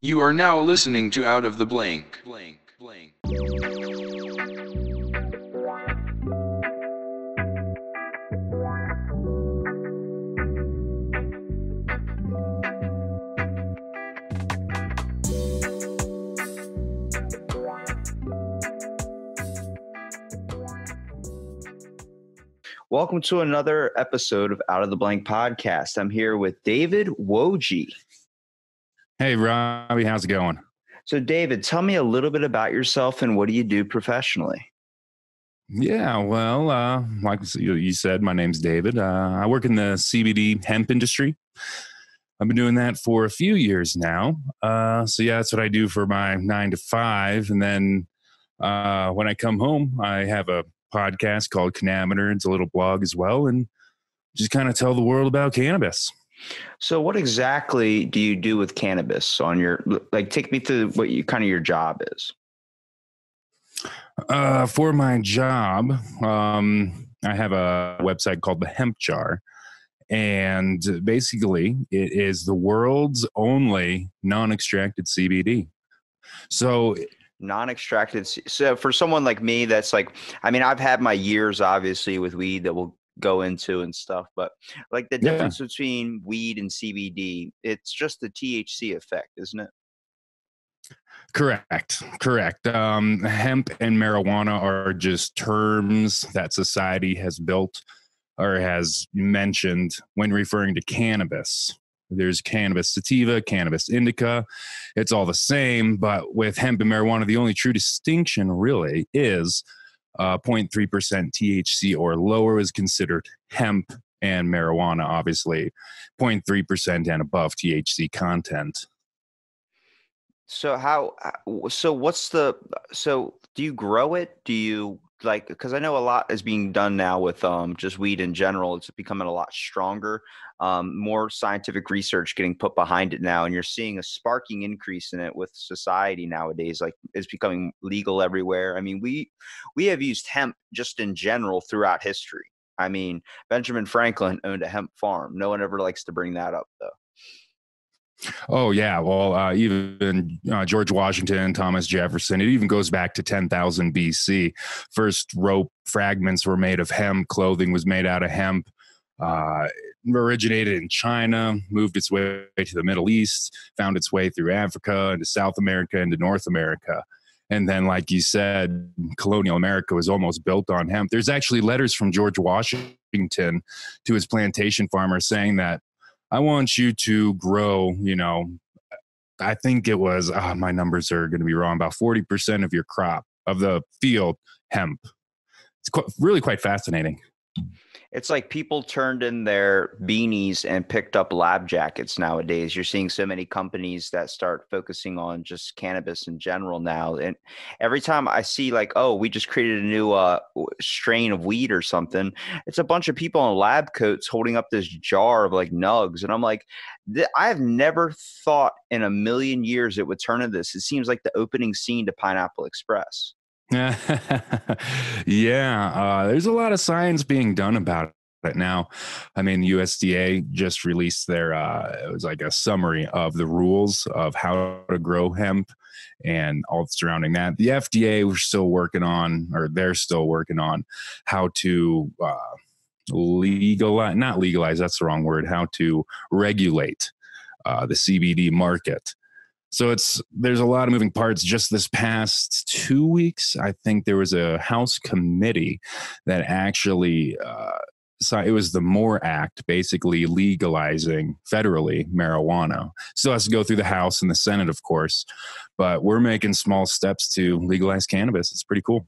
You are now listening to Out of the Blank. Blank, blank. Welcome to another episode of Out of the Blank podcast. I'm here with David Woje. Hey, Robbie, how's it going? So, David, tell me a little bit about yourself and what do you do professionally? Yeah, well, uh, like you said, my name's David. Uh, I work in the CBD hemp industry. I've been doing that for a few years now. Uh, so, yeah, that's what I do for my nine to five. And then uh, when I come home, I have a podcast called CannabiNerds. It's a little blog as well, and just kind of tell the world about cannabis. So, what exactly do you do with cannabis on your like? Take me through what you kind of your job is. Uh, for my job, um, I have a website called the Hemp Jar, and basically, it is the world's only non-extracted CBD. So non-extracted so for someone like me that's like i mean i've had my years obviously with weed that we'll go into and stuff but like the difference yeah. between weed and cbd it's just the thc effect isn't it correct correct um, hemp and marijuana are just terms that society has built or has mentioned when referring to cannabis there's cannabis sativa, cannabis indica. It's all the same, but with hemp and marijuana, the only true distinction really is uh, 0.3% THC or lower is considered hemp, and marijuana, obviously, 0.3% and above THC content. So how? So what's the? So do you grow it? Do you like? Because I know a lot is being done now with um just weed in general. It's becoming a lot stronger um, more scientific research getting put behind it now and you're seeing a sparking increase in it with society nowadays like it's becoming legal everywhere i mean we we have used hemp just in general throughout history i mean benjamin franklin owned a hemp farm no one ever likes to bring that up though Oh yeah, well, uh, even uh, George Washington, Thomas Jefferson. It even goes back to 10,000 BC. First rope fragments were made of hemp. Clothing was made out of hemp. Uh, originated in China, moved its way to the Middle East, found its way through Africa into South America into North America. And then, like you said, colonial America was almost built on hemp. There's actually letters from George Washington to his plantation farmers saying that I want you to grow, you know, I think it was, oh, my numbers are going to be wrong, about 40% of your crop of the field hemp. It's really quite fascinating it's like people turned in their beanies and picked up lab jackets nowadays. You're seeing so many companies that start focusing on just cannabis in general now. And every time I see like, oh, we just created a new uh, strain of weed or something, it's a bunch of people in lab coats holding up this jar of like nugs. And I'm like, I have never thought in a million years it would turn into this. It seems like the opening scene to Pineapple Express. yeah, uh, there's a lot of science being done about it now. I mean, USDA just released their uh, it was like a summary of the rules of how to grow hemp and all surrounding that. The FDA we're still working on, or they're still working on how to uh, legalize, not legalize, that's the wrong word, how to regulate uh, the CBD market. So it's there's a lot of moving parts. Just this past two weeks, I think there was a House committee that actually uh, it was the MORE Act, basically legalizing federally marijuana. Still has to go through the House and the Senate, of course, but we're making small steps to legalize cannabis. It's pretty cool.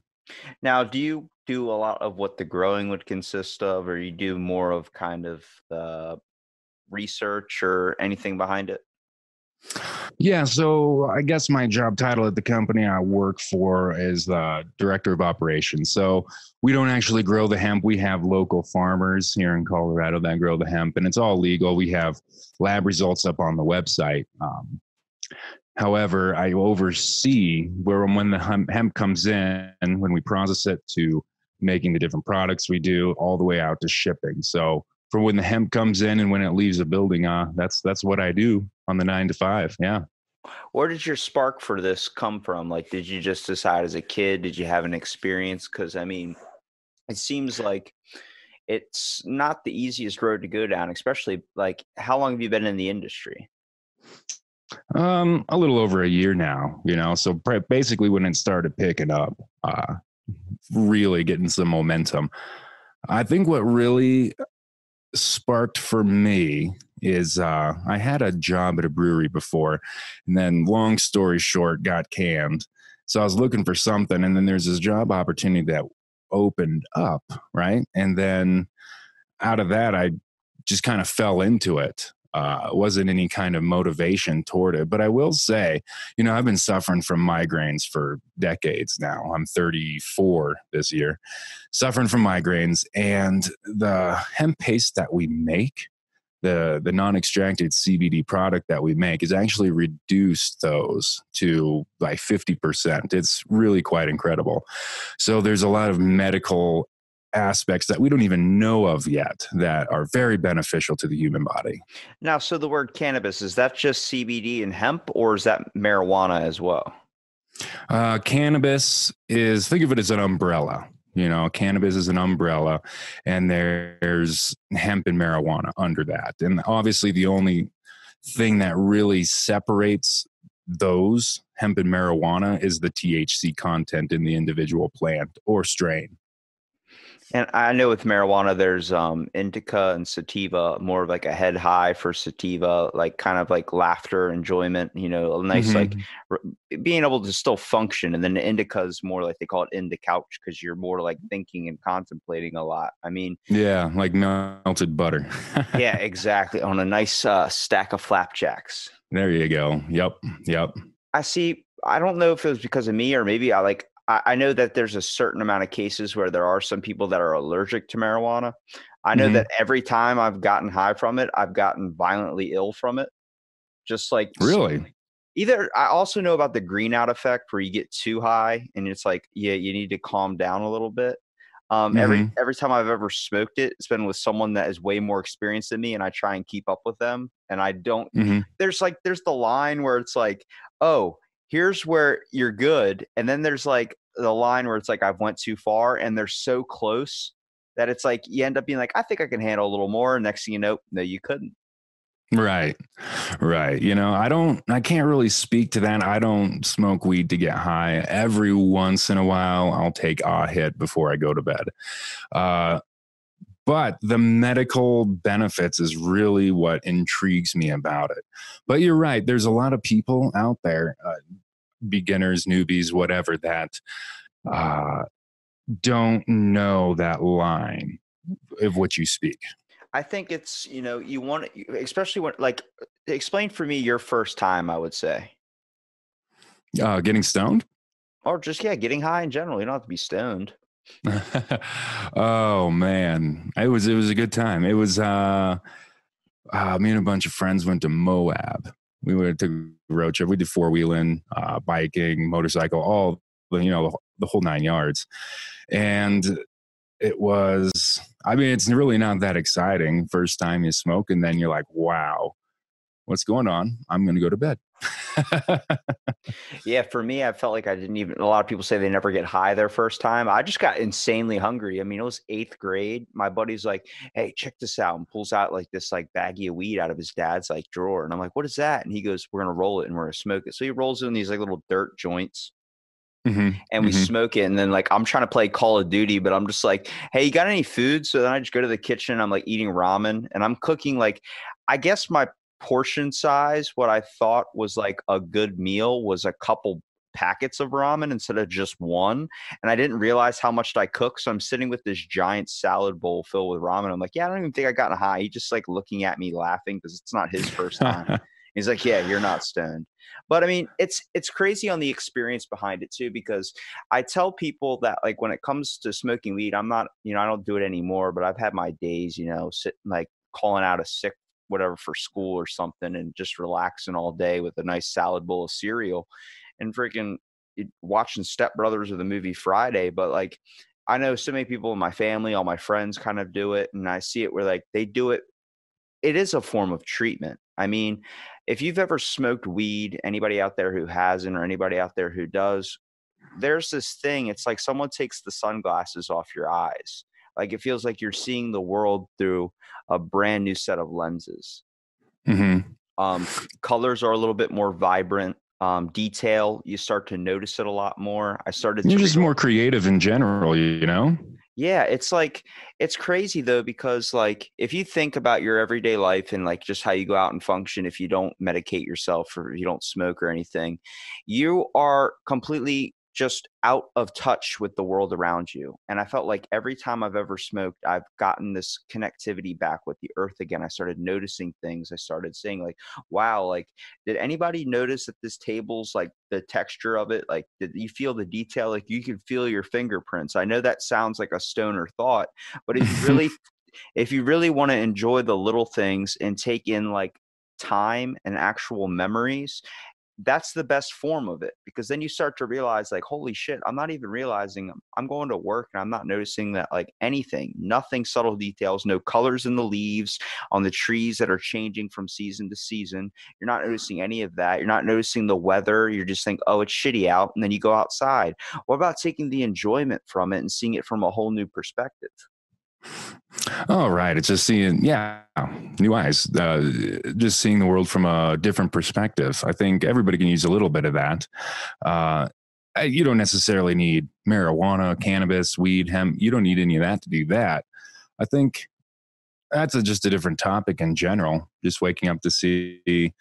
Now, do you do a lot of what the growing would consist of, or you do more of kind of the research or anything behind it? Yeah, so I guess my job title at the company I work for is the director of operations. So we don't actually grow the hemp. We have local farmers here in Colorado that grow the hemp, and it's all legal. We have lab results up on the website. Um, however, I oversee where when the hemp comes in and when we process it to making the different products we do, all the way out to shipping. So for when the hemp comes in and when it leaves the building, uh, that's that's what I do on the nine to five. Yeah. Where did your spark for this come from? Like, did you just decide as a kid? Did you have an experience? Because I mean, it seems like it's not the easiest road to go down, especially like how long have you been in the industry? Um, a little over a year now, you know. So basically, when it started picking up, uh, really getting some momentum. I think what really sparked for me is uh, I had a job at a brewery before, and then long story short, got canned. So I was looking for something, and then there's this job opportunity that opened up, right? And then out of that, I just kind of fell into it uh, wasn't any kind of motivation toward it. But I will say, you know, I've been suffering from migraines for decades now. I'm 34 this year, suffering from migraines, and the hemp paste that we make. The, the non-extracted CBD product that we make is actually reduced those to like 50%. It's really quite incredible. So there's a lot of medical aspects that we don't even know of yet that are very beneficial to the human body. Now, so the word cannabis, is that just CBD and hemp or is that marijuana as well? Uh, cannabis is, think of it as an umbrella. You know, cannabis is an umbrella, and there's hemp and marijuana under that. And obviously, the only thing that really separates those hemp and marijuana is the THC content in the individual plant or strain. And I know with marijuana, there's um, indica and sativa, more of like a head high for sativa, like kind of like laughter, enjoyment, you know, a nice mm-hmm. like r- being able to still function. And then the indica is more like they call it in the couch because you're more like thinking and contemplating a lot. I mean, yeah, like melted butter. yeah, exactly. On a nice uh, stack of flapjacks. There you go. Yep. Yep. I see. I don't know if it was because of me or maybe I like I, know that there's a certain amount of cases where there are some people that are allergic to marijuana. I know mm-hmm. that every time I've gotten high from it, I've gotten violently ill from it. Just like really. Either I also know about the green out effect where you get too high and it's like, yeah, you need to calm down a little bit. Um, mm-hmm. Every every time I've ever smoked it, it's been with someone that is way more experienced than me, and I try and keep up with them. And I don't. Mm-hmm. There's like there's the line where it's like, oh, here's where you're good and then there's like the line where it's like i've went too far and they're so close that it's like you end up being like i think i can handle a little more next thing you know no you couldn't. Right. Right. You know i don't i can't really speak to that. I don't smoke weed to get high. Every once in a while i'll take a hit before i go to bed. Uh, but the medical benefits is really what intrigues me about it. But you're right. There's a lot of people out there, uh, beginners, newbies, whatever, that uh, don't know that line of what you speak. I think it's you know you want especially when like explain for me your first time. I would say. Uh, getting stoned. Or just yeah, getting high in general. You don't have to be stoned. oh man, it was it was a good time. It was uh, uh, me and a bunch of friends went to Moab. We went to road trip. We did four wheeling, uh, biking, motorcycle, all you know, the whole nine yards. And it was, I mean, it's really not that exciting. First time you smoke, and then you're like, wow, what's going on? I'm going to go to bed. yeah, for me, I felt like I didn't even. A lot of people say they never get high their first time. I just got insanely hungry. I mean, it was eighth grade. My buddy's like, "Hey, check this out," and pulls out like this like baggie of weed out of his dad's like drawer, and I'm like, "What is that?" And he goes, "We're gonna roll it and we're gonna smoke it." So he rolls it in these like little dirt joints. Mm-hmm. And we mm-hmm. smoke it, and then like I'm trying to play Call of Duty, but I'm just like, "Hey, you got any food?" So then I just go to the kitchen. I'm like eating ramen, and I'm cooking like, I guess my portion size, what I thought was like a good meal was a couple packets of ramen instead of just one. And I didn't realize how much I cook. So I'm sitting with this giant salad bowl filled with ramen. I'm like, yeah, I don't even think I got high. He's just like looking at me laughing because it's not his first time. He's like, yeah, you're not stoned. But I mean, it's it's crazy on the experience behind it too, because I tell people that like when it comes to smoking weed, I'm not, you know, I don't do it anymore, but I've had my days, you know, sitting like calling out a sick whatever for school or something and just relaxing all day with a nice salad bowl of cereal and freaking watching Step Brothers or the movie Friday. But like, I know so many people in my family, all my friends kind of do it. And I see it where like they do it it is a form of treatment. I mean, if you've ever smoked weed, anybody out there who hasn't, or anybody out there who does, there's this thing. It's like someone takes the sunglasses off your eyes. Like it feels like you're seeing the world through a brand new set of lenses. hmm Um, colors are a little bit more vibrant. Um, detail, you start to notice it a lot more. I started. You're just more creative in general, you know? Yeah, it's like it's crazy though because like if you think about your everyday life and like just how you go out and function if you don't medicate yourself or you don't smoke or anything, you are completely just out of touch with the world around you. And I felt like every time I've ever smoked, I've gotten this connectivity back with the earth again. I started noticing things. I started saying like, wow, like did anybody notice that this table's like the texture of it? Like did you feel the detail? Like you can feel your fingerprints. I know that sounds like a stoner thought, but if you really if you really want to enjoy the little things and take in like time and actual memories that's the best form of it because then you start to realize like holy shit i'm not even realizing I'm- going to work and i'm not noticing that like anything nothing subtle details no colors in the leaves on the trees that are changing from season to season. You're not noticing any of that. You're not noticing the weather. You're just think oh it's shitty out and then you go outside. What about taking the enjoyment from it and seeing it from a whole new perspective Oh, right. It's just seeing, yeah, new eyes, uh, just seeing the world from a different perspective. I think everybody can use a little bit of that. Uh, you don't necessarily need marijuana, cannabis, weed, hemp. You don't need any of that to do that. I think that's a, just a different topic in general. Just waking up to see,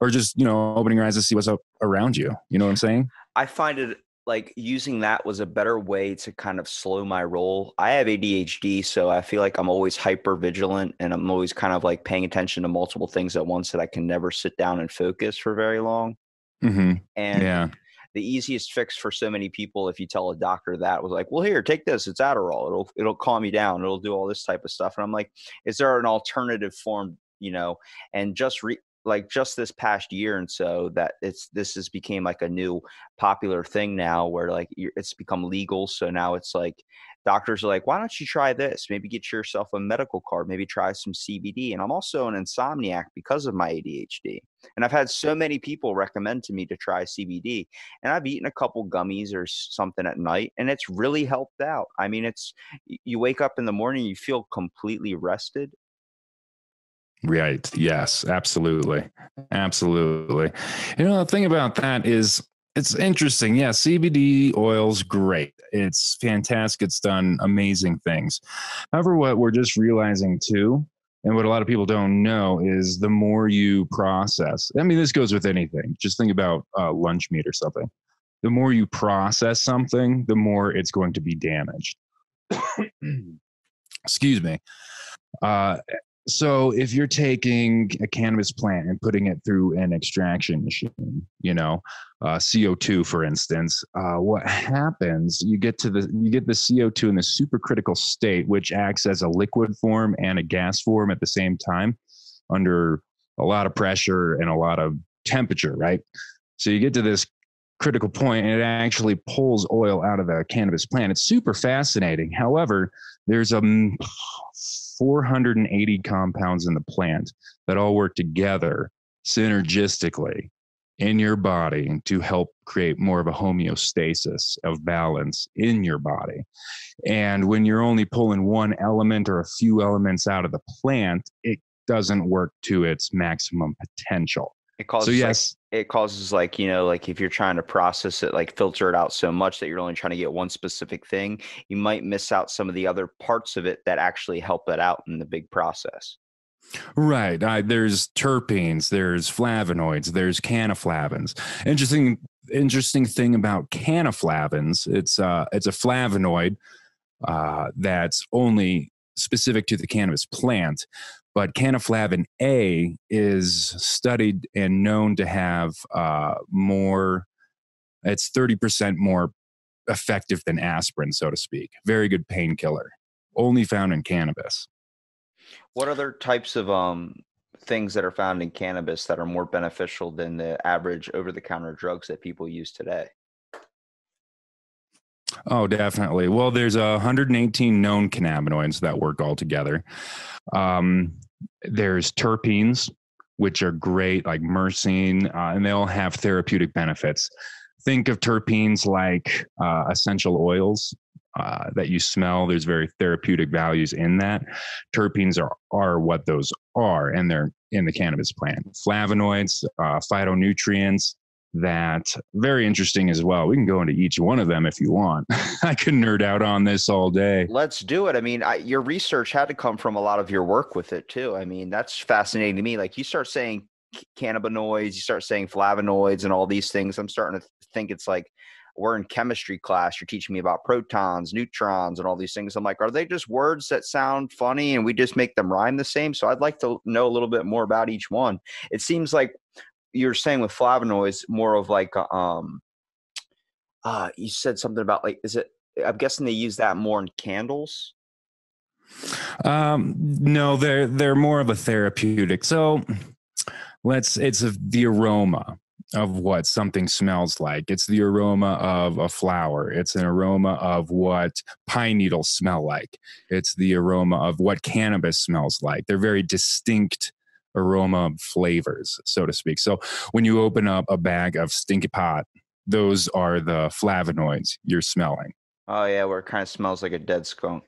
or just, you know, opening your eyes to see what's up around you. You know what I'm saying? I find it like using that was a better way to kind of slow my roll. I have ADHD, so I feel like I'm always hyper vigilant and I'm always kind of like paying attention to multiple things at once that I can never sit down and focus for very long. hmm And Yeah. the easiest fix for so many people, if you tell a doctor that, was like, "Well, here, take this. It's Adderall. It'll it'll calm you down. It'll do all this type of stuff." And I'm like, "Is there an alternative form?" You know, and just re- like just this past year and so that it's this has became like a new popular thing now where like it's become legal. So now it's like doctors are like, "Why don't you try this? Maybe get yourself a medical card. Maybe try some CBD." And I'm also an insomniac because of my ADHD. And I've had so many people recommend to me to try CBD and I've eaten a couple gummies or something at night, and it's really helped out. I mean, it's you wake up in the morning, you feel completely rested. Right. Yes, absolutely. Absolutely. You know, the thing about that is it's interesting. Yeah, CBD oil's great. It's fantastic. It's done amazing things. However, what we're just realizing too, and what a lot of people don't know is the more you process, I mean, this goes with anything. Just think about uh, lunch meat or something. The more you process something, the more it's going to be damaged. Excuse me. Uh, so if you're taking a cannabis plant and putting it through an extraction machine you know uh, co2 for instance uh, what happens you get to the you get the co2 in the supercritical state which acts as a liquid form and a gas form at the same time under a lot of pressure and a lot of temperature right? So you get to this critical point and it actually pulls oil out of the cannabis plant. It's super fascinating. However there's a 480 compounds in the plant that all work together synergistically in your body to help create more of a homeostasis of balance in your body. And when you're only pulling one element or a few elements out of the plant, it doesn't work to its maximum potential. It causes So, yes, it causes like you know like if you're trying to process it like filter it out so much that you're only trying to get one specific thing you might miss out some of the other parts of it that actually help it out in the big process Right. There's terpenes, there's flavonoids, there's canaflavins. Interesting interesting thing about canaflavins, it's uh it's a flavonoid uh that's only specific to the cannabis plant, but canaflavin A is studied and known to have uh more it's 30% more effective than aspirin, so to speak. Very good painkiller. Only found in cannabis. what other types of um things that are found in cannabis that are more beneficial than the average over-the-counter drugs that people use today Oh, definitely. Well, there's a 118 known cannabinoids that work all together. Um, there's terpenes, which are great, like myrcene, uh, and they all have therapeutic benefits. Think of terpenes like uh, essential oils uh, that you smell. There's very therapeutic values in that. Terpenes are are what those are, and they're in the cannabis plant. Flavonoids, uh, phytonutrients, that very interesting as well. We can go into each one of them if you want. I could nerd out on this all day. Let's do it. I mean, I, your research had to come from a lot of your work with it too. I mean, that's fascinating to me. Like you start saying cannabinoids, you start saying flavonoids and all these things. I'm starting to think it's like we're in chemistry class. You're teaching me about protons, neutrons, and all these things. I'm like, are they just words that sound funny and we just make them rhyme the same? So I'd like to know a little bit more about each one. It seems like you're saying with flavonoids more of like um uh you said something about like is it i'm guessing they use that more in candles? Um no they're they're more of a therapeutic. So let's it's a, the aroma of what something smells like. It's the aroma of a flower. It's an aroma of what pine needles smell like. It's the aroma of what cannabis smells like. They're very distinct aroma flavors, so to speak. So when you open up a bag of stinky pot, those are the flavonoids you're smelling. Oh yeah, where it kind of smells like a dead skunk.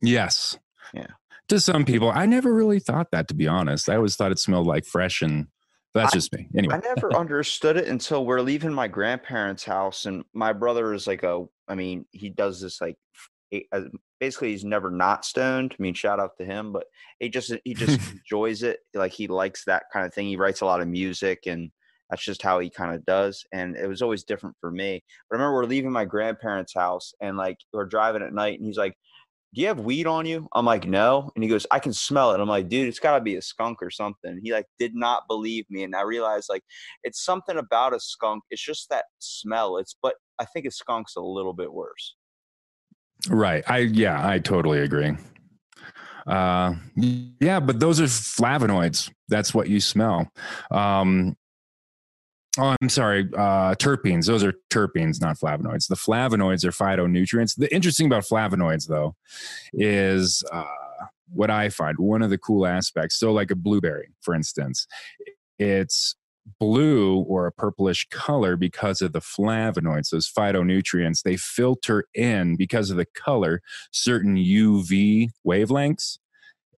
Yes. Yeah. To some people, I never really thought that. To be honest, I always thought it smelled like fresh, and that's I, just me. Anyway, I never understood it until we're leaving my grandparents' house, and my brother is like a. I mean, he does this like basically he's never not stoned. I mean, shout out to him, but he just he just enjoys it. Like he likes that kind of thing. He writes a lot of music and that's just how he kind of does. And it was always different for me. But I remember we're leaving my grandparents' house and like we're driving at night and he's like, Do you have weed on you? I'm like, No. And he goes, I can smell it. I'm like, dude, it's gotta be a skunk or something. He like did not believe me. And I realized like it's something about a skunk. It's just that smell. It's but I think a skunk's a little bit worse. Right. I yeah, I totally agree. Uh yeah, but those are flavonoids. That's what you smell. Um Oh, I'm sorry. Uh, terpenes. Those are terpenes, not flavonoids. The flavonoids are phytonutrients. The interesting about flavonoids, though, is uh, what I find one of the cool aspects. So, like a blueberry, for instance, it's blue or a purplish color because of the flavonoids, those phytonutrients. They filter in because of the color certain UV wavelengths,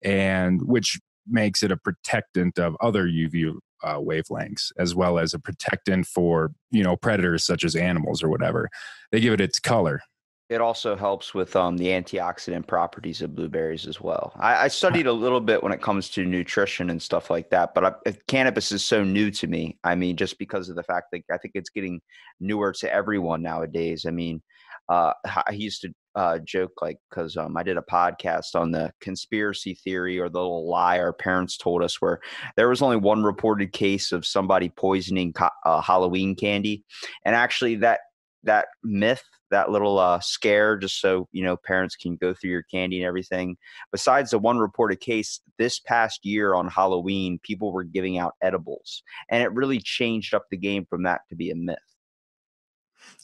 and which makes it a protectant of other UV uh, wavelengths, as well as a protectant for you know predators such as animals or whatever. They give it its color it also helps with um, the antioxidant properties of blueberries as well. I, I, studied a little bit when it comes to nutrition and stuff like that, but I, cannabis is so new to me. I mean, just because of the fact that I think it's getting newer to everyone nowadays. I mean, uh, I used to uh, joke like because um, I did a podcast on the conspiracy theory or the little lie our parents told us, where there was only one reported case of somebody poisoning co- uh, Halloween candy, and actually that that myth that little uh, scare just so you know parents can go through your candy and everything. Besides the one reported case this past year on halloween people were giving out edibles and it really changed up the game from that to be a myth.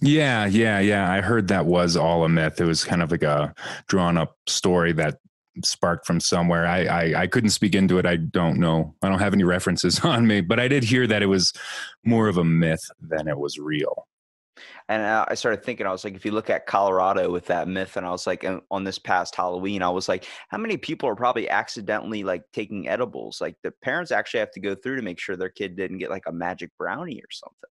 Yeah yeah yeah i heard that was all a myth. It was kind of like a drawn up story that sparked from somewhere. I, I i couldn't speak into it i don't know. I don't have any references on me but i did hear that it was more of a myth than it was real and I started thinking, I was like, if you look at Colorado with that myth, and I was like, on this past Halloween, I was like, how many people are probably accidentally like taking edibles? Like the parents actually have to go through to make sure their kid didn't get like a magic brownie or something.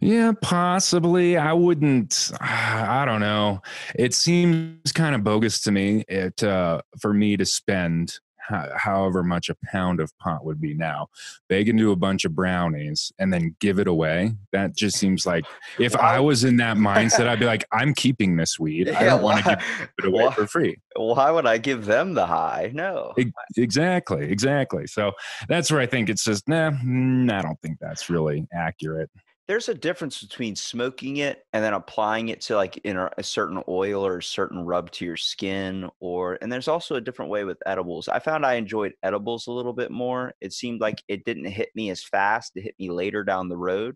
Yeah, possibly. I wouldn't. I don't know. It seems kind of bogus to me. It uh, for me to spend however much a pound of pot would be now. They can do a bunch of brownies and then give it away. That just seems like if I was in that mindset, I'd be like, I'm keeping this weed. I don't want to give it away why, for free. Why would I give them the high? No. Exactly. Exactly. So that's where I think it's just, nah, mm, I don't think that's really accurate there's a difference between smoking it and then applying it to like in a, a, certain oil or a certain rub to your skin or and there's also a different way with edibles i found i enjoyed edibles a little bit more it seemed like it didn't hit me as fast it hit me later down the road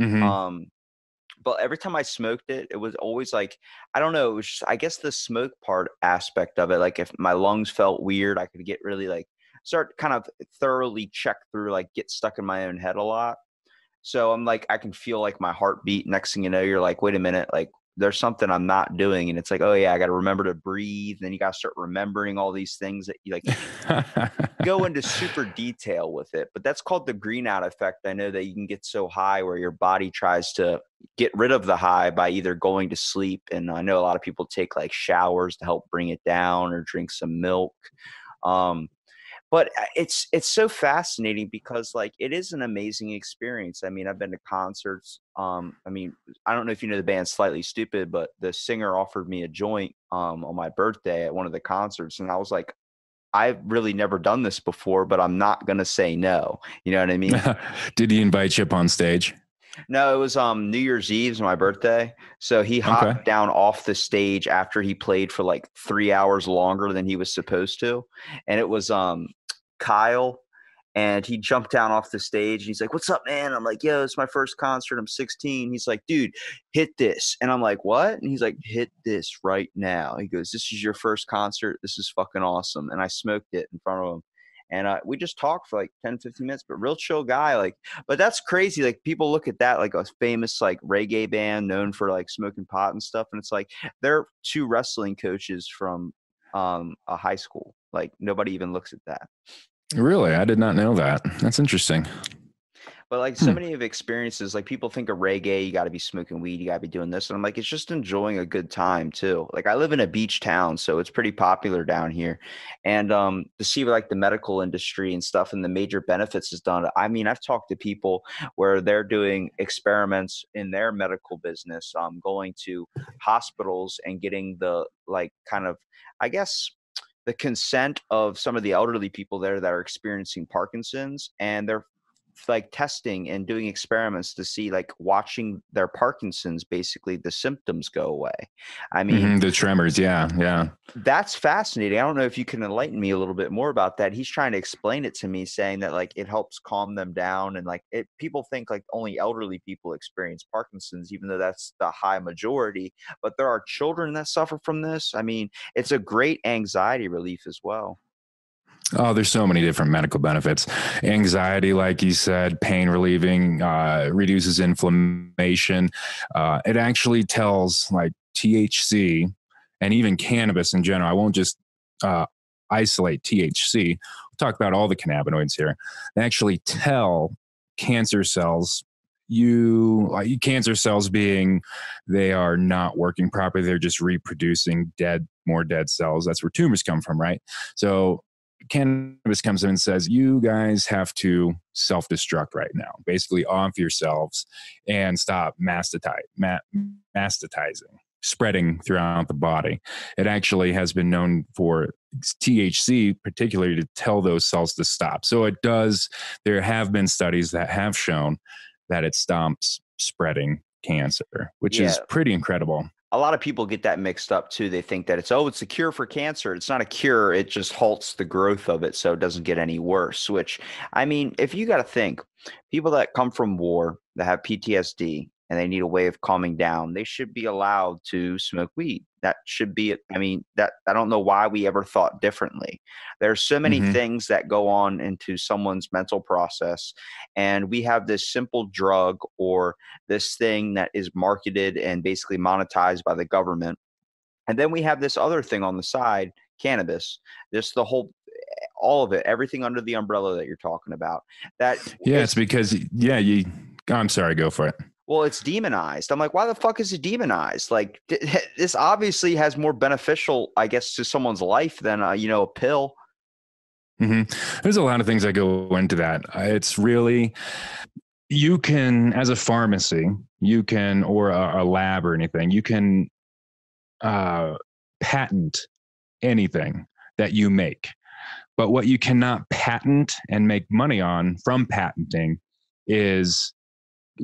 mm-hmm. um but every time i smoked it it was always like i don't know it was just, i guess the smoke part aspect of it like if my lungs felt weird i could get really like start kind of thoroughly check through, like get stuck in my own head a lot. So I'm like, I can feel like my heartbeat. Next thing you know, you're like, wait a minute, like there's something I'm not doing. And it's like, oh yeah, I got to remember to breathe. Then you got to start remembering all these things that you like go into super detail with it. But that's called the green out effect. I know that you can get so high where your body tries to get rid of the high by either going to sleep. And I know a lot of people take like showers to help bring it down or drink some milk. Um, but uh, it's it's so fascinating because like it is an amazing experience i mean i've been to concerts um i mean i don't know if you know the band Slightly Stoopid, but the singer offered me a joint um on my birthday at one of the concerts and i was like i've really never done this before but i'm not gonna say no you know what i mean did he invite you up on stage no, it was um New Year's Eve's my birthday. So he hopped okay. down off the stage after he played for like three hours longer than he was supposed to. And it was um Kyle and he jumped down off the stage and he's like, What's up, man? I'm like, Yo, it's my first concert. I'm 16. He's like, Dude, hit this. And I'm like, What? And he's like, Hit this right now. He goes, This is your first concert. This is fucking awesome. And I smoked it in front of him. And uh, we just talked for like 10, 15 minutes, but real chill guy. Like, but that's crazy. Like, people look at that like a famous like reggae band known for like smoking pot and stuff. And it's like they're two wrestling coaches from um, a high school. Like, nobody even looks at that. Really? I did not know that. That's interesting. But like so hmm. many of experiences, like people think of reggae, you got to be smoking weed, you got to be doing this, and I'm like, it's just enjoying a good time too. Like I live in a beach town, so it's pretty popular down here, and um, to see like the medical industry and stuff and the major benefits is done. I mean, I've talked to people where they're doing experiments in their medical business, um, going to hospitals and getting the like kind of, I guess the consent of some of the elderly people there that are experiencing Parkinson's, and they're like testing and doing experiments to see like watching their parkinson's basically the symptoms go away. I mean mm-hmm, the tremors yeah yeah. That's fascinating i don't know if you can enlighten me a little bit more about that he's trying to explain it to me saying that like it helps calm them down and like it people think like only elderly people experience parkinson's even though that's the high majority but there are children that suffer from this i mean it's a great anxiety relief as well Oh, there's so many different medical benefits. Anxiety, like you said, pain relieving, uh, reduces inflammation. Uh, it actually tells like THC and even cannabis in general. I won't just uh, isolate THC. We'll talk about all the cannabinoids here. They actually tell cancer cells you like cancer cells being they are not working properly they're just reproducing dead more dead cells that's where tumors come from right so cannabis comes in and says, you guys have to self destruct right now, basically off yourselves and stop mastatizing, spreading throughout the body. It actually has been known for THC, particularly, to tell those cells to stop. So it does, there have been studies that have shown that it stops spreading cancer, which yeah. is pretty incredible a lot of people get that mixed up too. They think that it's oh, it's a cure for cancer. It's not a cure. It just halts the growth of it so it doesn't get any worse. Which I mean, if you got to think, people that come from war that have PTSD and they need a way of calming down, they should be allowed to smoke weed. That should be it. I mean, that I don't know why we ever thought differently. There's so many mm-hmm. things that go on into someone's mental process, and we have this simple drug or this thing that is marketed and basically monetized by the government. And then we have this other thing on the side, cannabis. This the whole all of it, everything under the umbrella that you're talking about. That yeah, it's because yeah, you. I'm sorry, go for it well, it's demonized. I'm like, why the fuck is it demonized? Like, this obviously has more beneficial, I guess, to someone's life than, uh, you know, a pill. Mm-hmm. There's a lot of things that go into that. It's really, you can, as a pharmacy, you can, or a, a lab or anything, you can uh, patent anything that you make. But what you cannot patent and make money on from patenting is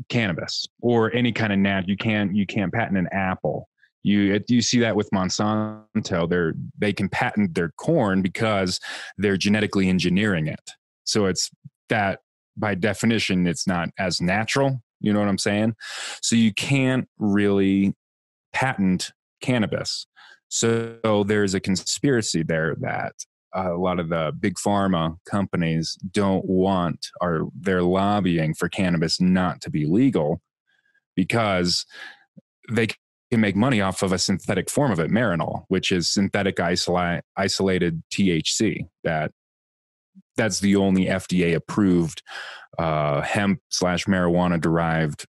cannabis or any kind of nat. You can't you can't patent an apple. You you see that with Monsanto. They're they can patent their corn because they're genetically engineering it. So it's that by definition it's not as natural. You know what I'm saying? So you can't really patent cannabis. So there's a conspiracy there that a lot of the big pharma companies don't want or they're lobbying for cannabis not to be legal because they can make money off of a synthetic form of it, Marinol, which is synthetic isola- isolated THC. That that's the only FDA approved uh, hemp slash marijuana derived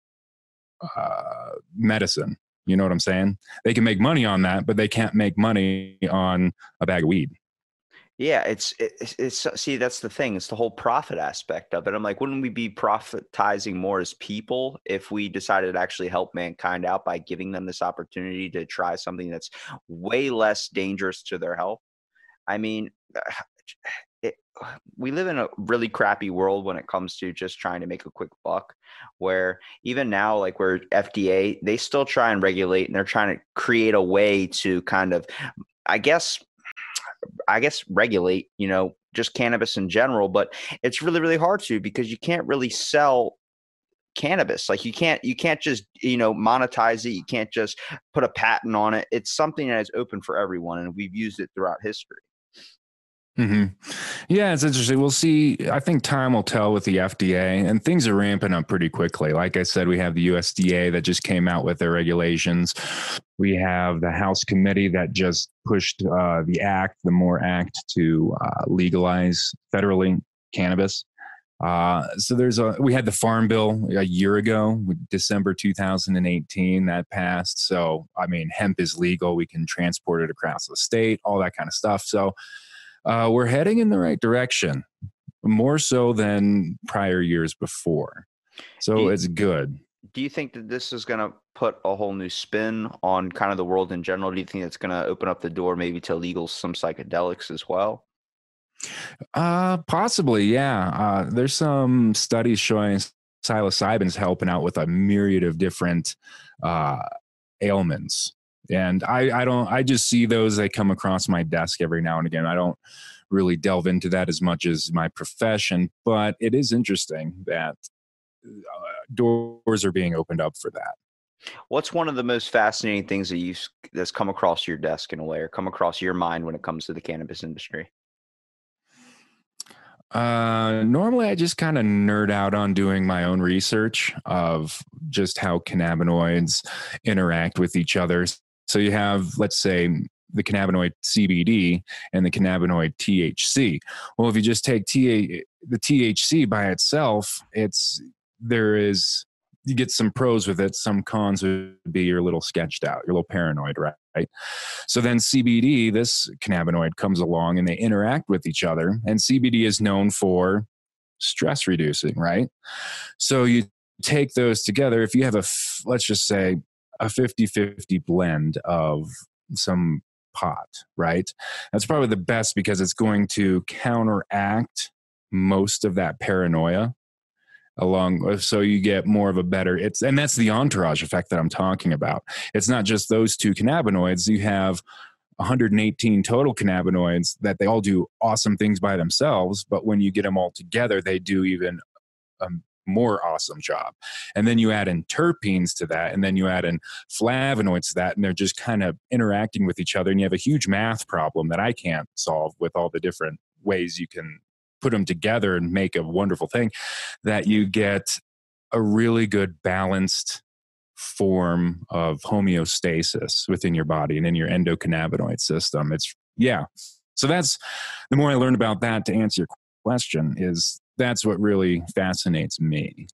uh, medicine. You know what I'm saying? They can make money on that, but they can't make money on a bag of weed. Yeah, it's, it's it's see that's the thing. It's the whole profit aspect of it. I'm like, wouldn't we be profitizing more as people if we decided to actually help mankind out by giving them this opportunity to try something that's way less dangerous to their health? I mean, it, we live in a really crappy world when it comes to just trying to make a quick buck. Where even now, like where FDA, they still try and regulate, and they're trying to create a way to kind of, I guess I guess regulate, you know, just cannabis in general, but it's really really hard to because you can't really sell cannabis like you can't you can't just you know monetize it you can't just put a patent on it. It's something that is open for everyone and we've used it throughout history Mm-hmm. Yeah, it's interesting. We'll see. I think time will tell with the FDA, and things are ramping up pretty quickly. Like I said, we have the USDA that just came out with their regulations. We have the House committee that just pushed uh, the act, the MORE Act, to uh, legalize federally cannabis. Uh, so there's a we had the farm bill a year ago, December 2018, that passed. So I mean, hemp is legal. We can transport it across the state, all that kind of stuff. So uh, we're heading in the right direction, more so than prior years before. So you, it's good. Do you think that this is going to put a whole new spin on kind of the world in general? Do you think it's going to open up the door maybe to legal some psychedelics as well? Uh, possibly, yeah. Uh, there's some studies showing psilocybin's helping out with a myriad of different uh, ailments and I, I don't i just see those they come across my desk every now and again. I don't really delve into that as much as my profession but it is interesting that uh, doors are being opened up for that. What's one of the most fascinating things that you that's come across your desk in a way or come across your mind when it comes to the cannabis industry? Uh, normally, I just kind of nerd out on doing my own research of just how cannabinoids interact with each other. So you have, let's say, the cannabinoid CBD and the cannabinoid THC. Well, if you just take TA, the THC by itself, it's there is you get some pros with it. Some cons would be you're a little sketched out, you're a little paranoid, right? So then CBD, this cannabinoid comes along and they interact with each other. And CBD is known for stress reducing, right? So you take those together. If you have a, let's just say, a 50 50 blend of some pot, right? That's probably the best because it's going to counteract most of that paranoia along so you get more of a better it's and that's the entourage effect that I'm talking about. It's not just those two cannabinoids, you have 118 total cannabinoids that they all do awesome things by themselves, but when you get them all together, they do even um, more awesome job. And then you add in terpenes to that, and then you add in flavonoids to that, and they're just kind of interacting with each other. And you have a huge math problem that I can't solve with all the different ways you can put them together and make a wonderful thing that you get a really good balanced form of homeostasis within your body and in your endocannabinoid system. It's yeah. So that's the more I learned about that to answer your question is that's what really fascinates me.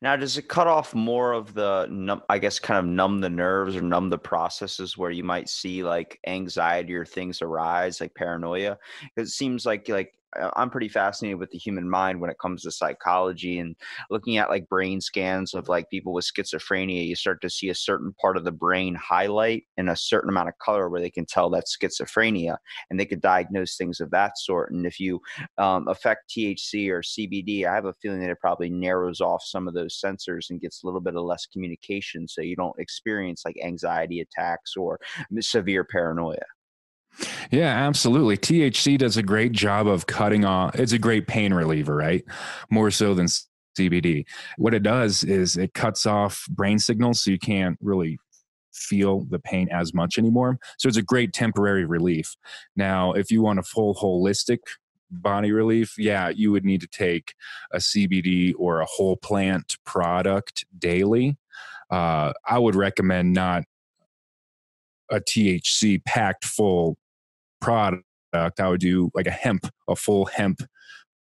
Now, does it cut off more of the, I guess, kind of numb the nerves or numb the processes where you might see like anxiety or things arise, like paranoia? Because it seems like like I'm pretty fascinated with the human mind when it comes to psychology and looking at like brain scans of like people with schizophrenia. You start to see a certain part of the brain highlight in a certain amount of color where they can tell that's schizophrenia and they could diagnose things of that sort. And if you um, affect THC or CBD, I have a feeling that it probably narrows off some of those sensors and gets a little bit of less communication so you don't experience like anxiety attacks or severe paranoia. Yeah, absolutely. THC does a great job of cutting off. It's a great pain reliever, right? More so than CBD. What it does is it cuts off brain signals so you can't really feel the pain as much anymore. So it's a great temporary relief. Now, if you want a full holistic body relief, yeah, you would need to take a CBD or a whole plant product daily. Uh, I would recommend not a THC packed full product. I would do like a hemp, a full hemp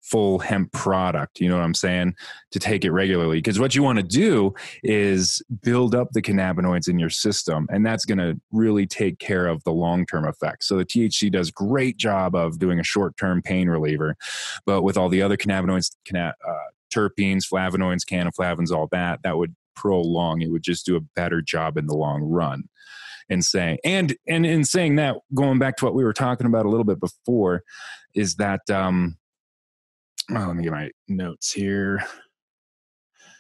full hemp product, you know what I'm saying, to take it regularly. Because what you want to do is build up the cannabinoids in your system, and that's going to really take care of the long term effects. So the THC does great job of doing a short term pain reliever, but with all the other cannabinoids, canna- uh, terpenes, flavonoids, cannflavins, all that, that would prolong. It would just do a better job in the long run. And saying and and in saying that, going back to what we were talking about a little bit before, is that um, oh, let me get my notes here.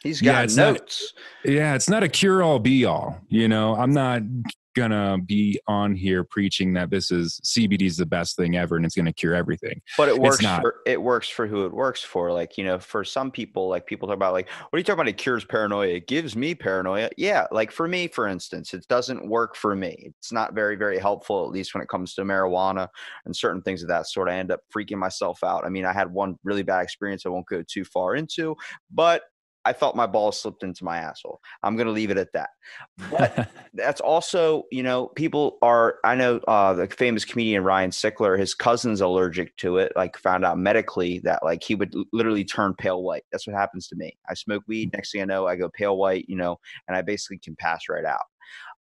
He's got not- notes. Yeah, it's not a cure all be all. You know, I'm not gonna be on here preaching that this is CBD is the best thing ever and it's gonna cure everything. but it works for it works for who it works for. Like you know for some people like people talk about like what are you talking about? It cures paranoia. It gives me paranoia. Yeah like for me for instance it doesn't work for me. It's not very very helpful at least when it comes to marijuana and certain things of that sort. I end up freaking myself out. I mean i had one really bad experience i won't go too far into but i felt my ball slipped into my asshole. I'm going to leave it at that. But that's also you know people are i know uh the famous comedian ryan sickler his cousin's allergic to it like found out medically that like he would literally turn pale white. That's what happens to me. I smoke weed next thing i know i go pale white you know and i basically can pass right out.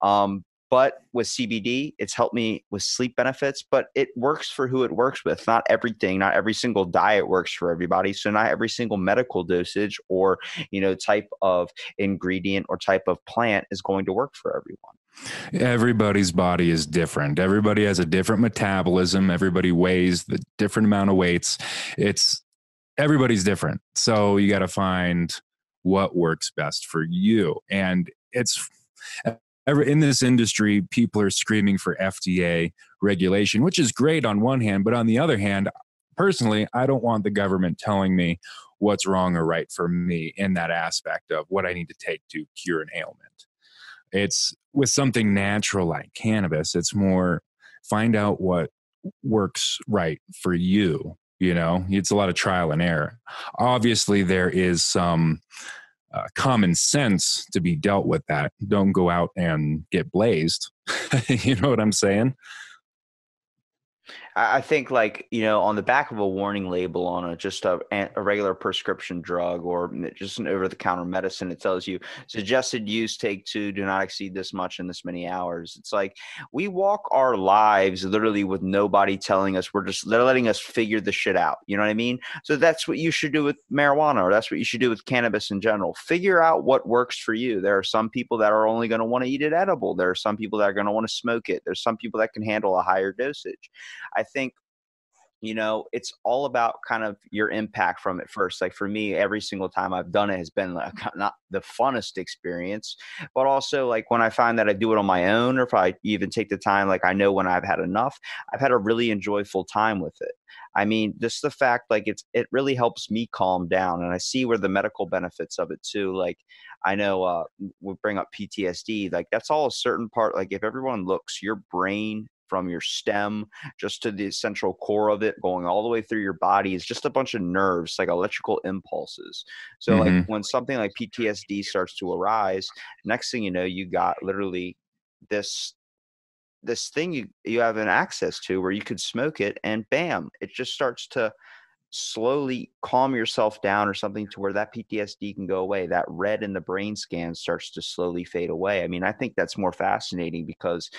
Um but with CBD, it's helped me with sleep benefits, but it works for who it works with. Not everything, not every single diet works for everybody. So not every single medical dosage or, you know, type of ingredient or type of plant is going to work for everyone. Everybody's body is different. Everybody has a different metabolism. Everybody weighs the different amount of weights. It's everybody's different. So you got to find what works best for you. And it's in this industry, people are screaming for FDA regulation, which is great on one hand, but on the other hand, personally, I don't want the government telling me what's wrong or right for me in that aspect of what I need to take to cure an ailment. It's with something natural like cannabis, it's more find out what works right for you. You know, it's a lot of trial and error. Obviously, there is some uh, common sense to be dealt with that. Don't go out and get blazed. you know what I'm saying? I think like you know on the back of a warning label on a just a, a regular prescription drug or just an over-the-counter medicine, it tells you suggested use take two, do not exceed this much in this many hours. It's like we walk our lives literally with nobody telling us. We're just they're letting us figure the shit out. You know what I mean? So that's what you should do with marijuana, or that's what you should do with cannabis in general. Figure out what works for you. There are some people that are only going to want to eat it edible. There are some people that are going to want to smoke it. There's some people that can handle a higher dosage. Think you know it's all about kind of your impact from it first. Like for me every single time i've done it has been like not the funnest experience but also like when i find that i do it on my own or if i even take the time like i know when i've had enough i've had a really enjoyable time with it. I mean just the fact like it's it really helps me calm down and i see where the medical benefits of it too like i know uh we bring up ptsd like that's all a certain part like if everyone looks your brain from your stem just to the central core of it going all the way through your body is just a bunch of nerves like electrical impulses so like Mhm. when something like ptsd starts to arise next thing you know you got literally this this thing you you have an access to where you could smoke it and bam it just starts to slowly calm yourself down or something to where that PTSD can go away. That red in the brain scan starts to slowly fade away. I mean, I think that's more fascinating because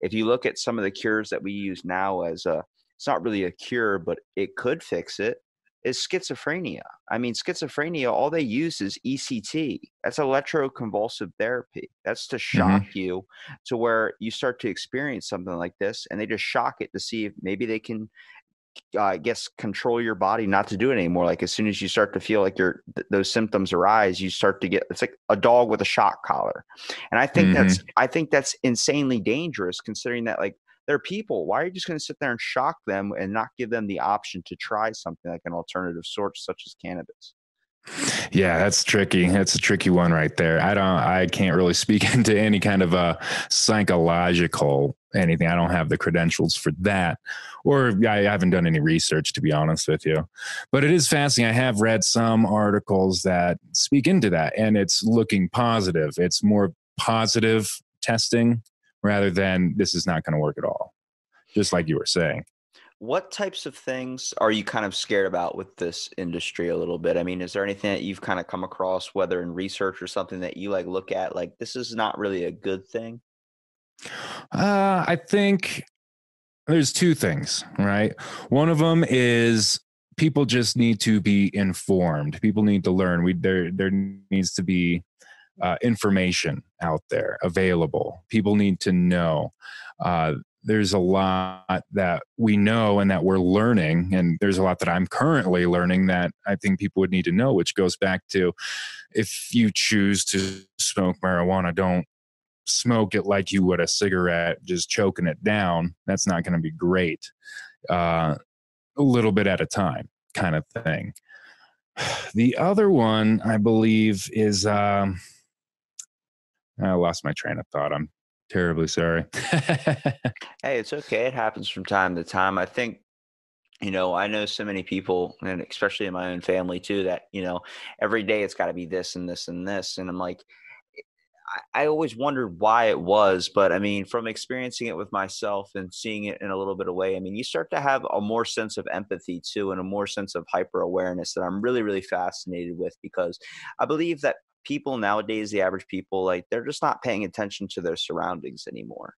if you look at some of the cures that we use now as a it's not really a cure, but it could fix it is schizophrenia. I mean, schizophrenia, all they use is ECT. That's electroconvulsive therapy. That's to mm-hmm. shock you to where you start to experience something like this and they just shock it to see if maybe they can uh, I guess control your body not to do it anymore. Like as soon as you start to feel like your th- those symptoms arise, you start to get it's like a dog with a shock collar, and I think that's I think that's insanely dangerous considering that like they're people. Why are you just going to sit there and shock them and not give them the option to try something like an alternative source such as cannabis? Yeah, that's tricky. That's a tricky one right there. I don't I can't really speak into any kind of a psychological anything. I don't have the credentials for that. Or I haven't done any research to be honest with you. But it is fascinating. I have read some articles that speak into that and it's looking positive. It's more positive testing rather than this is not going to work at all. Just like you were saying. What types of things are you kind of scared about with this industry a little bit? I mean, is there anything that you've kind of come across, whether in research or something that you like look at, like this is not really a good thing? Uh, I think there's two things, right? One of them is people just need to be informed. People need to learn. We there there needs to be uh, information out there available. People need to know. Uh, there's a lot that we know and that we're learning and there's a lot that i'm currently learning that i think people would need to know which goes back to if you choose to smoke marijuana don't smoke it like you would a cigarette just choking it down that's not going to be great uh, a little bit at a time kind of thing the other one i believe is um, i lost my train of thought i'm terribly sorry. hey, it's okay. It happens from time to time. I think, you know, I know so many people, and especially in my own family too, that, you know, every day it's got to be this and this and this. And I'm like, I, always wondered why it was, but I mean, from experiencing it with myself and seeing it in a little bit of way, I mean, you start to have a more sense of empathy too, and a more sense of hyper awareness that I'm really, really fascinated with because I believe that people nowadays, the average people, like they're just not paying attention to their surroundings anymore.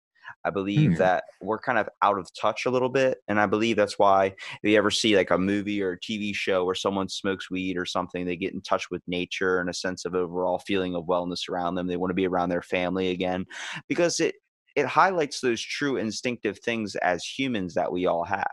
I believe hmm. that we're kind of out of touch a little bit. And I believe that's why if you ever see like a movie or a TV show where someone smokes weed or something, they get in touch with nature and a sense of overall feeling of wellness around them. They want to be around their family again because it it highlights those true instinctive things as humans that we all have.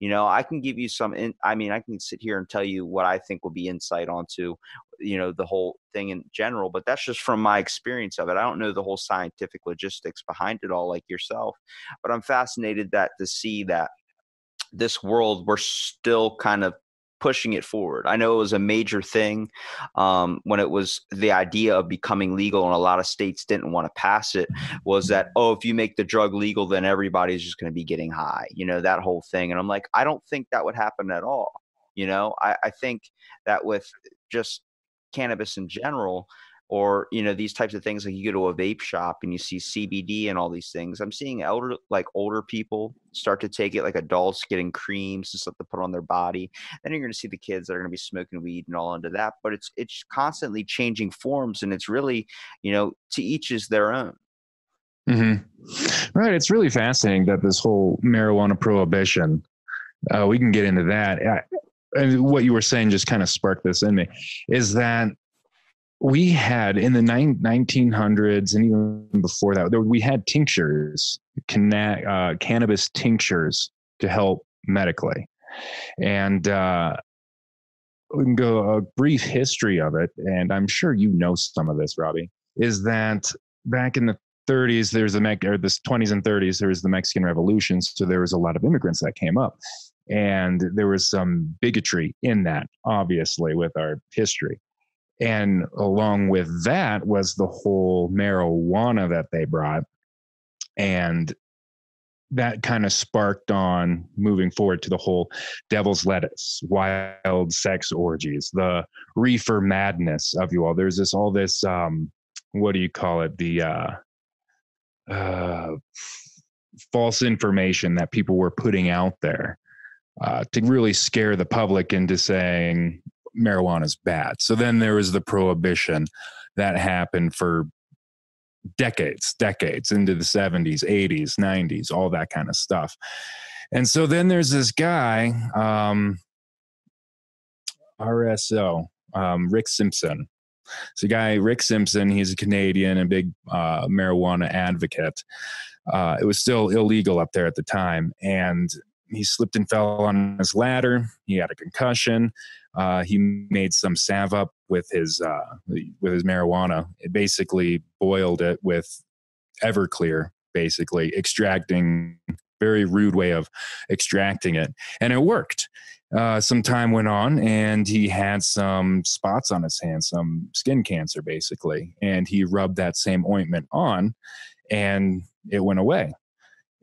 You know, I can give you some, in, I mean, I can sit here and tell you what I think will be insight onto, you know, the whole thing in general, but that's just from my experience of it. I don't know the whole scientific logistics behind it all like yourself, but I'm fascinated that to see that this world we're still kind of pushing it forward. I know it was a major thing um, when it was the idea of becoming legal, and a lot of states didn't want to pass it. Was that oh, if you make the drug legal, then everybody's just going to be getting high, you know, that whole thing. And I'm like, I don't think that would happen at all. You know, I, I think that with just cannabis in general, or you know these types of things like you go to a vape shop and you see cbd and all these things i'm seeing elder like older people start to take it like adults getting creams and stuff to put on their body then you're going to see the kids that are going to be smoking weed and all into that but it's it's constantly changing forms and it's really you know to each is their own. Mm-hmm. right it's really fascinating that this whole marijuana prohibition uh, we can get into that. And what you were saying just kind of sparked this in me. Is that we had in the 1900s and even before that, we had tinctures, uh, cannabis tinctures to help medically. And uh, we can go a brief history of it, and I'm sure you know some of this, Robbie. Is that back in the 30s, there's the or the 20s and 30s, there was the Mexican Revolution, so there was a lot of immigrants that came up, and there was some bigotry in that, obviously, with our history. And along with that was the whole marijuana that they brought. And that kind of sparked on moving forward to the whole devil's lettuce, wild sex orgies, the reefer madness of you all. There's this all this um what do you call it? The uh uh false information that people were putting out there uh, to really scare the public into saying marijuana is bad. So then there was the prohibition that happened for decades, decades into the 70s, 80s, 90s, all that kind of stuff. And so then there's this guy, um, RSO, um, Rick Simpson. So, guy Rick Simpson, he's a Canadian and big uh, marijuana advocate. Uh, it was still illegal up there at the time, and he slipped and fell on his ladder. He had a concussion. Uh, he made some salve up with his uh, with his marijuana. It basically boiled it with Everclear, basically extracting very rude way of extracting it, and it worked. uh, some time went on and he had some spots on his hands, some skin cancer basically. And he rubbed that same ointment on and it went away.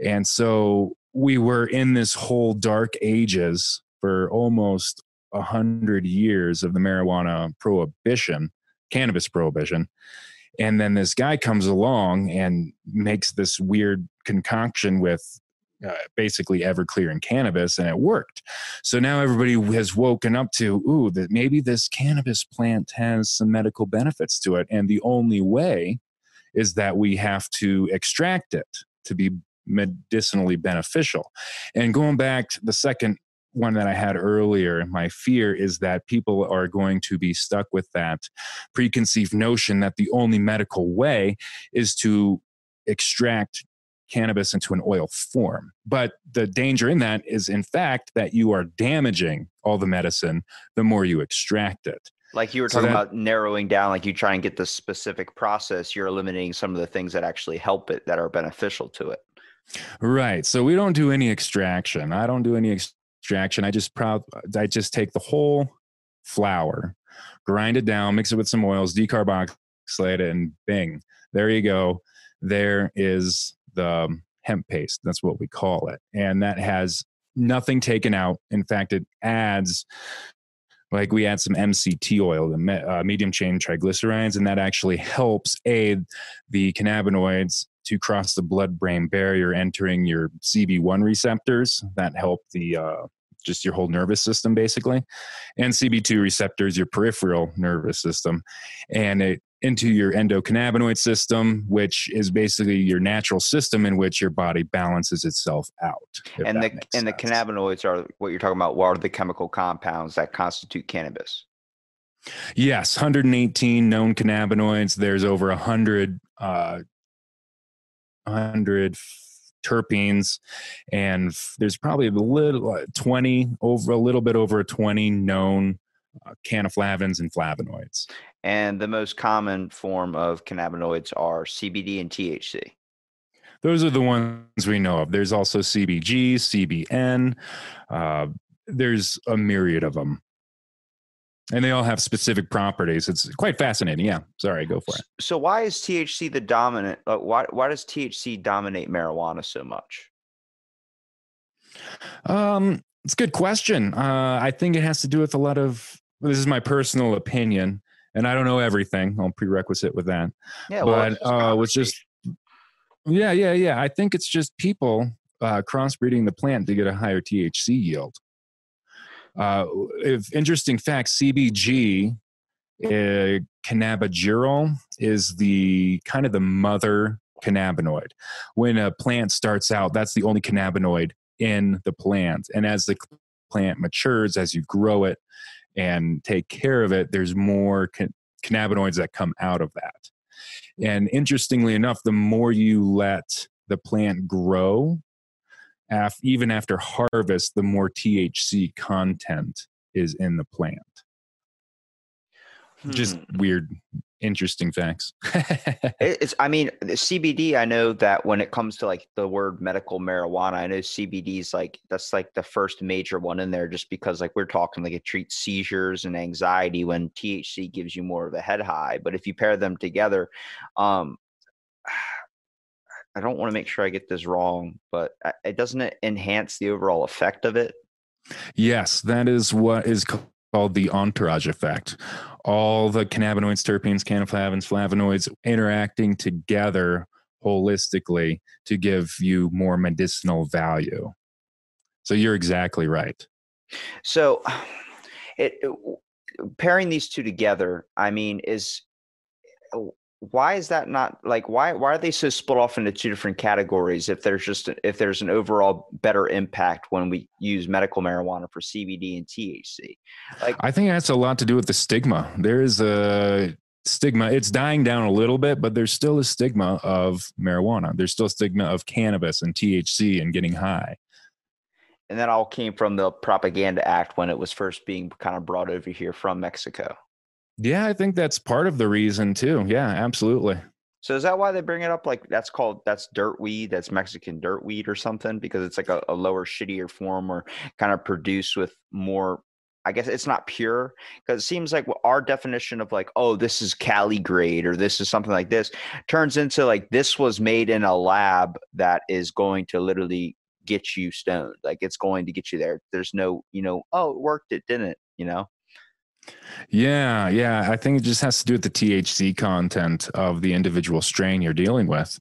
And so we were in this whole dark ages for almost a hundred years of the marijuana prohibition, cannabis prohibition. And then this guy comes along and makes this weird concoction with uh, basically Everclear and cannabis, and it worked. So now everybody has woken up to, ooh, that maybe this cannabis plant has some medical benefits to it, and the only way is that we have to extract it to be medicinally beneficial. And going back to the second one that I had earlier, my fear is that people are going to be stuck with that preconceived notion that the only medical way is to extract cannabis into an oil form. But the danger in that is, in fact, that you are damaging all the medicine the more you extract it. Like you were So talking that- about narrowing down, like you try and get the specific process, you're eliminating some of the things that actually help it that are beneficial to it. Right. So we don't do any extraction. I don't do any extraction. I just proud I just take the whole flour, grind it down, mix it with some oils, decarboxylate it, and bing. There you go. There is the hemp paste. That's what we call it. And that has nothing taken out. In fact, it adds like we add some MCT oil, the uh, medium chain triglycerides, and that actually helps aid the cannabinoids to cross the blood brain barrier, entering your CB1 receptors that help the uh, just your whole nervous system basically, and CB2 receptors, your peripheral nervous system, and it into your endocannabinoid system, which is basically your natural system in which your body balances itself out. and the and the cannabinoids are what you're talking about. What are the chemical compounds that constitute cannabis? Yes, 118 known cannabinoids. There's over 100, uh, 100 terpenes, and there's probably a little uh, 20 over a little bit over 20 known uh, cannflavins and flavonoids. And the most common form of cannabinoids are CBD and THC. Those are the ones we know of. There's also CBG, CBN. Uh, there's a myriad of them. And they all have specific properties. It's quite fascinating. Yeah. Sorry, go for it. So why is THC the dominant? Uh, why why does THC dominate marijuana so much? Um, it's a good question. Uh, I think it has to do with a lot of. This is my personal opinion, and I don't know everything. I'll prerequisite with that. Yeah, But, it's uh, was just- Yeah, yeah, yeah. I think it's just people uh, crossbreeding the plant to get a higher THC yield. Uh, if interesting fact, CBG, uh, cannabigerol, is the kind of the mother cannabinoid. When a plant starts out, that's the only cannabinoid in the plant, and as the plant matures, as you grow it and take care of it, there's more can- cannabinoids that come out of that. And interestingly enough, the more you let the plant grow, af- even after harvest, the more THC content is in the plant. Just Hmm. weird, interesting facts. It's, I mean, the CBD, I know that when it comes to like the word medical marijuana, I know CBD is like, that's like the first major one in there just because like we're talking like it treats seizures and anxiety when THC gives you more of a head high. But if you pair them together, um, I don't want to make sure I get this wrong, but uh, it doesn't it enhance the overall effect of it. Yes, that is what is called the entourage effect. All the cannabinoids, terpenes, cannflavins, flavonoids interacting together holistically to give you more medicinal value. So you're exactly right. So, it, it pairing these two together, I mean, is why is that not like why why are they so split off into two different categories if there's just if there's an overall better impact when we use medical marijuana for CBD and THC? Like I think that's a lot to do with the stigma. There is a stigma. It's dying down a little bit, but there's still a stigma of marijuana. There's still a stigma of cannabis and THC and getting high. and that all came from the Propaganda Act when it was first being kind of brought over here from Mexico. Yeah, I think that's part of the reason too. Yeah, absolutely. So is that why they bring it up? Like that's called that's dirt weed. That's Mexican dirt weed or something because it's like a, a lower, shittier form or kind of produced with more. I guess it's not pure because it seems like our definition of like, oh, this is Cali grade or this is something like this turns into like this was made in a lab that is going to literally get you stoned. Like it's going to get you there. There's no, you know, oh, it worked, it didn't, you know? Yeah, yeah. I think it just has to do with the THC content of the individual strain you're dealing with.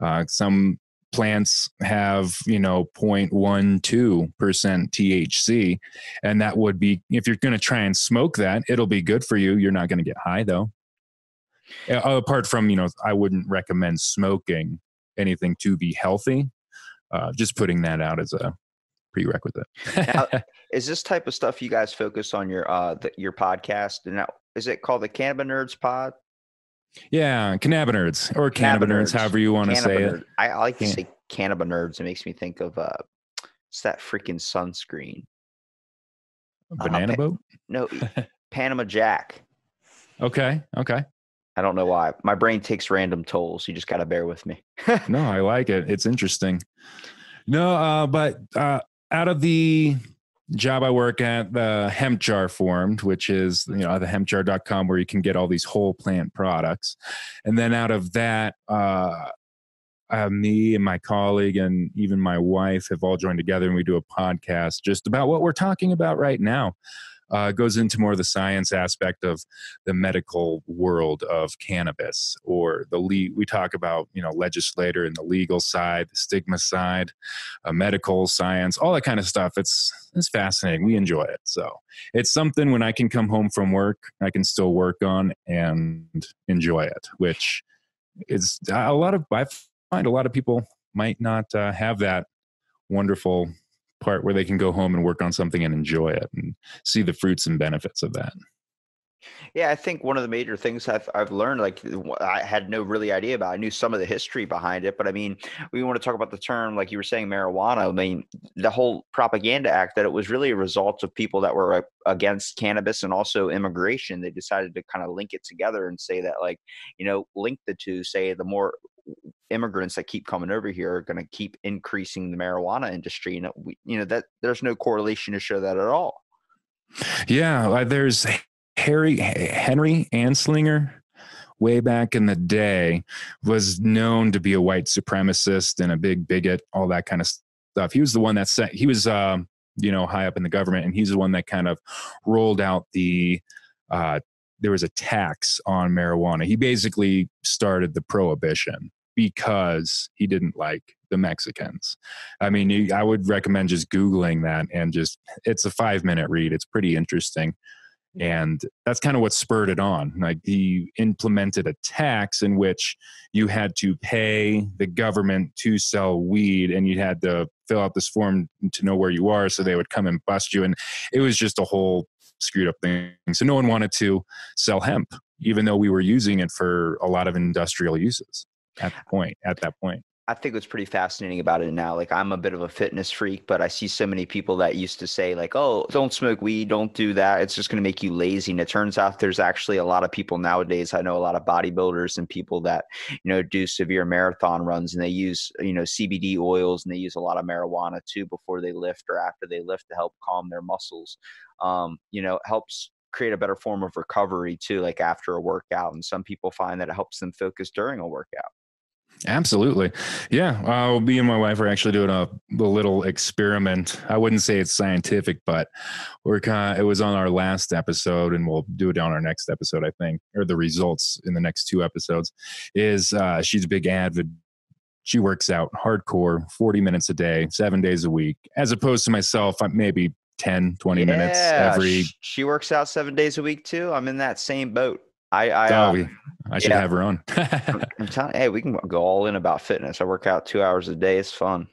Uh, some plants have, you know, 0.12% THC. And that would be, if you're going to try and smoke that, it'll be good for you. You're not going to get high though. Apart from, you know, I wouldn't recommend smoking anything to be healthy. Uh, just putting that out as a prerequisite. now, is this type of stuff you guys focus on your uh the, your podcast? And now is it called the CannabiNerds Pod? Yeah, CannabiNerds or cannabinoids, however you want to say it. I, I like to say cannabis nerds. It makes me think of uh, it's that freaking sunscreen. Banana uh, boat? No, Panama Jack. Okay. Okay. I don't know why. My brain takes random tolls. You just got to bear with me. no, I like it. It's interesting. No, uh, but uh, out of the job I work at, the hemp jar formed, which is you know the hempjar.com where you can get all these whole plant products, and then out of that, uh, uh, me and my colleague and even my wife have all joined together and we do a podcast just about what we're talking about right now uh, goes into more of the science aspect of the medical world of cannabis or the le- we talk about you know legislator and the legal side the stigma side uh, medical science all that kind of stuff. It's it's fascinating. We enjoy it. So it's something when i can come home from work i can still work on and enjoy it which is a lot of i find a lot of people might not uh, have that wonderful part where they can go home and work on something and enjoy it and see the fruits and benefits of that. Yeah, I think one of the major things I've I've learned, like I had no really idea about. I knew some of the history behind it, but I mean, we want to talk about the term, like you were saying, marijuana. I mean, the whole propaganda act that it was really a result of people that were against cannabis and also immigration. They decided to kind of link it together and say that, like, you know, link the two. Say the more immigrants that keep coming over here are going to keep increasing the marijuana industry and we, you know that there's no correlation to show that at all. Yeah there's harry henry anslinger way back in the day was known to be a white supremacist and a big bigot all that kind of stuff. He was the one that said he was um, you know high up in the government and he's the one that kind of rolled out the uh, there was a tax on marijuana. He basically started the prohibition because he didn't like the Mexicans. I mean, I would recommend just Googling that and just, it's a five minute read. It's pretty interesting. And that's kind of what spurred it on. Like he implemented a tax in which you had to pay the government to sell weed and you had to fill out this form to know where you are so they would come and bust you. And it was just a whole screwed up things. So no one wanted to sell hemp, even though we were using it for a lot of industrial uses at the point at that point. I think what's pretty fascinating about it now, like I'm a bit of a fitness freak, but I see so many people that used to say like, "Oh, don't smoke weed, don't do that. It's just going to make you lazy." And it turns out there's actually a lot of people nowadays. I know a lot of bodybuilders and people that you know do severe marathon runs, and they use you know CBD oils and they use a lot of marijuana too before they lift or after they lift to help calm their muscles. Um, you know, helps create a better form of recovery too, like after a workout. And some people find that it helps them focus during a workout. Absolutely. Yeah. Uh, me and my wife are actually doing a, a, little experiment. I wouldn't say it's scientific, but we're kind of, it was on our last episode and we'll do it on our next episode, I think, or the results in the next two episodes is uh, she's a big avid. She works out hardcore 40 minutes a day, seven days a week, as opposed to myself, I'm maybe 10, 20 yeah, minutes every. She works out seven days a week too. I'm in that same boat. I I, oh, uh, I should yeah. have her on. I'm telling hey, we can go all in about fitness. I work out two hours a day. It's fun.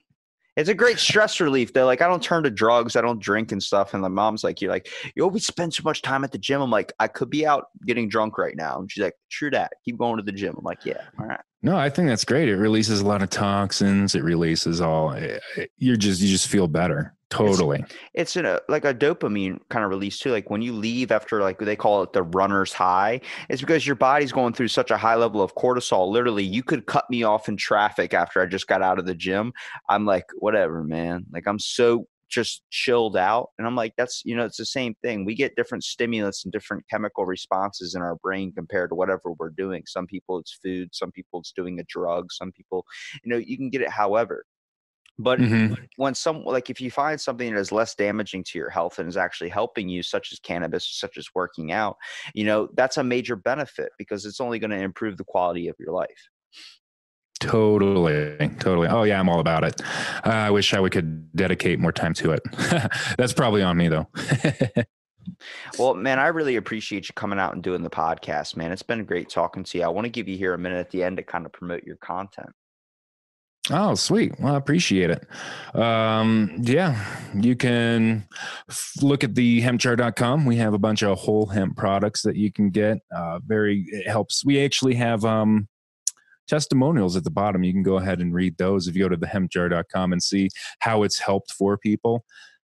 It's a great stress relief though. Like I don't turn to drugs, I don't drink and stuff. And the mom's like, You're like, you always spend so much time at the gym. I'm like, I could be out getting drunk right now. And she's like, True that. Keep going to the gym. I'm like, Yeah, all right. No, I think that's great. It releases a lot of toxins. It releases all. Eh, eh, you're just you just feel better totally. it's in a like a dopamine kind of release too. Like when you leave after like they call it the runner's high, it's because your body's going through such a high level of cortisol. Literally, you could cut me off in traffic after I just got out of the gym. I'm like, whatever, man. Like I'm so just chilled out. And I'm like, that's you know, it's the same thing. We get different stimulants and different chemical responses in our brain compared to whatever we're doing. Some people it's food, some people it's doing a drug, some people, you know, you can get it however. But Mhm. when some like if you find something that is less damaging to your health and is actually helping you such as cannabis such as working out you know that's a major benefit because it's only going to improve the quality of your life Totally, totally. Oh yeah, I'm all about it. Uh, I wish I would could dedicate more time to it. That's probably on me though. well man i really appreciate you coming out and doing the podcast man it's been great talking to you i want to give you here a minute at the end to kind of promote your content oh, sweet. Well, I appreciate it. Um, yeah, you can f- look at the hempjar.com. We have a bunch of whole hemp products that you can get. Uh, very, it helps. We actually have, um, testimonials at the bottom. You can go ahead and read those if you go to the hempjar.com and see how it's helped for people.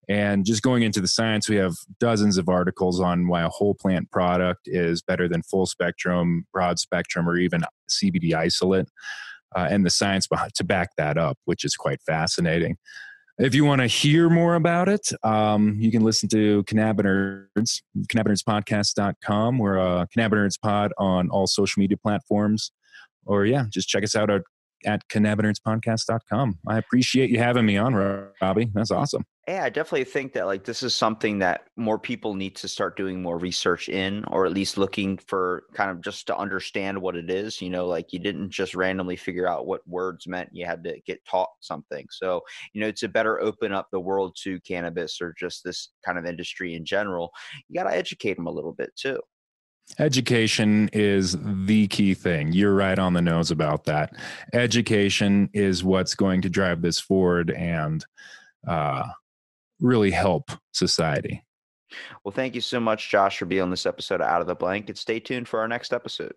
And just going into the science, we have dozens of articles on why a whole plant product is better than full spectrum, broad spectrum, or even CBD isolate, uh, and the science behind, to back that up, which is quite fascinating. If you want to hear more about it, um, you can listen to CannabiNerds, cannabinerdspodcast.com. We're a CannabiNerds pod on all social media platforms. Or, yeah, just check us out at, at cannabinerdspodcast.com. I appreciate you having me on, Robbie. That's awesome. Yeah, I definitely think that like this is something that more people need to start doing more research in, or at least looking for kind of just to understand what it is. You know, like you didn't just randomly figure out what words meant; you had to get taught something. So, you know, to better open up the world to cannabis or just this kind of industry in general, you got to educate them a little bit too. Education is the key thing. You're right on the nose about that. Education is what's going to drive this forward and uh, really help society. Well, thank you so much, Josh, for being on this episode of Out of the Blank, and stay tuned for our next episode.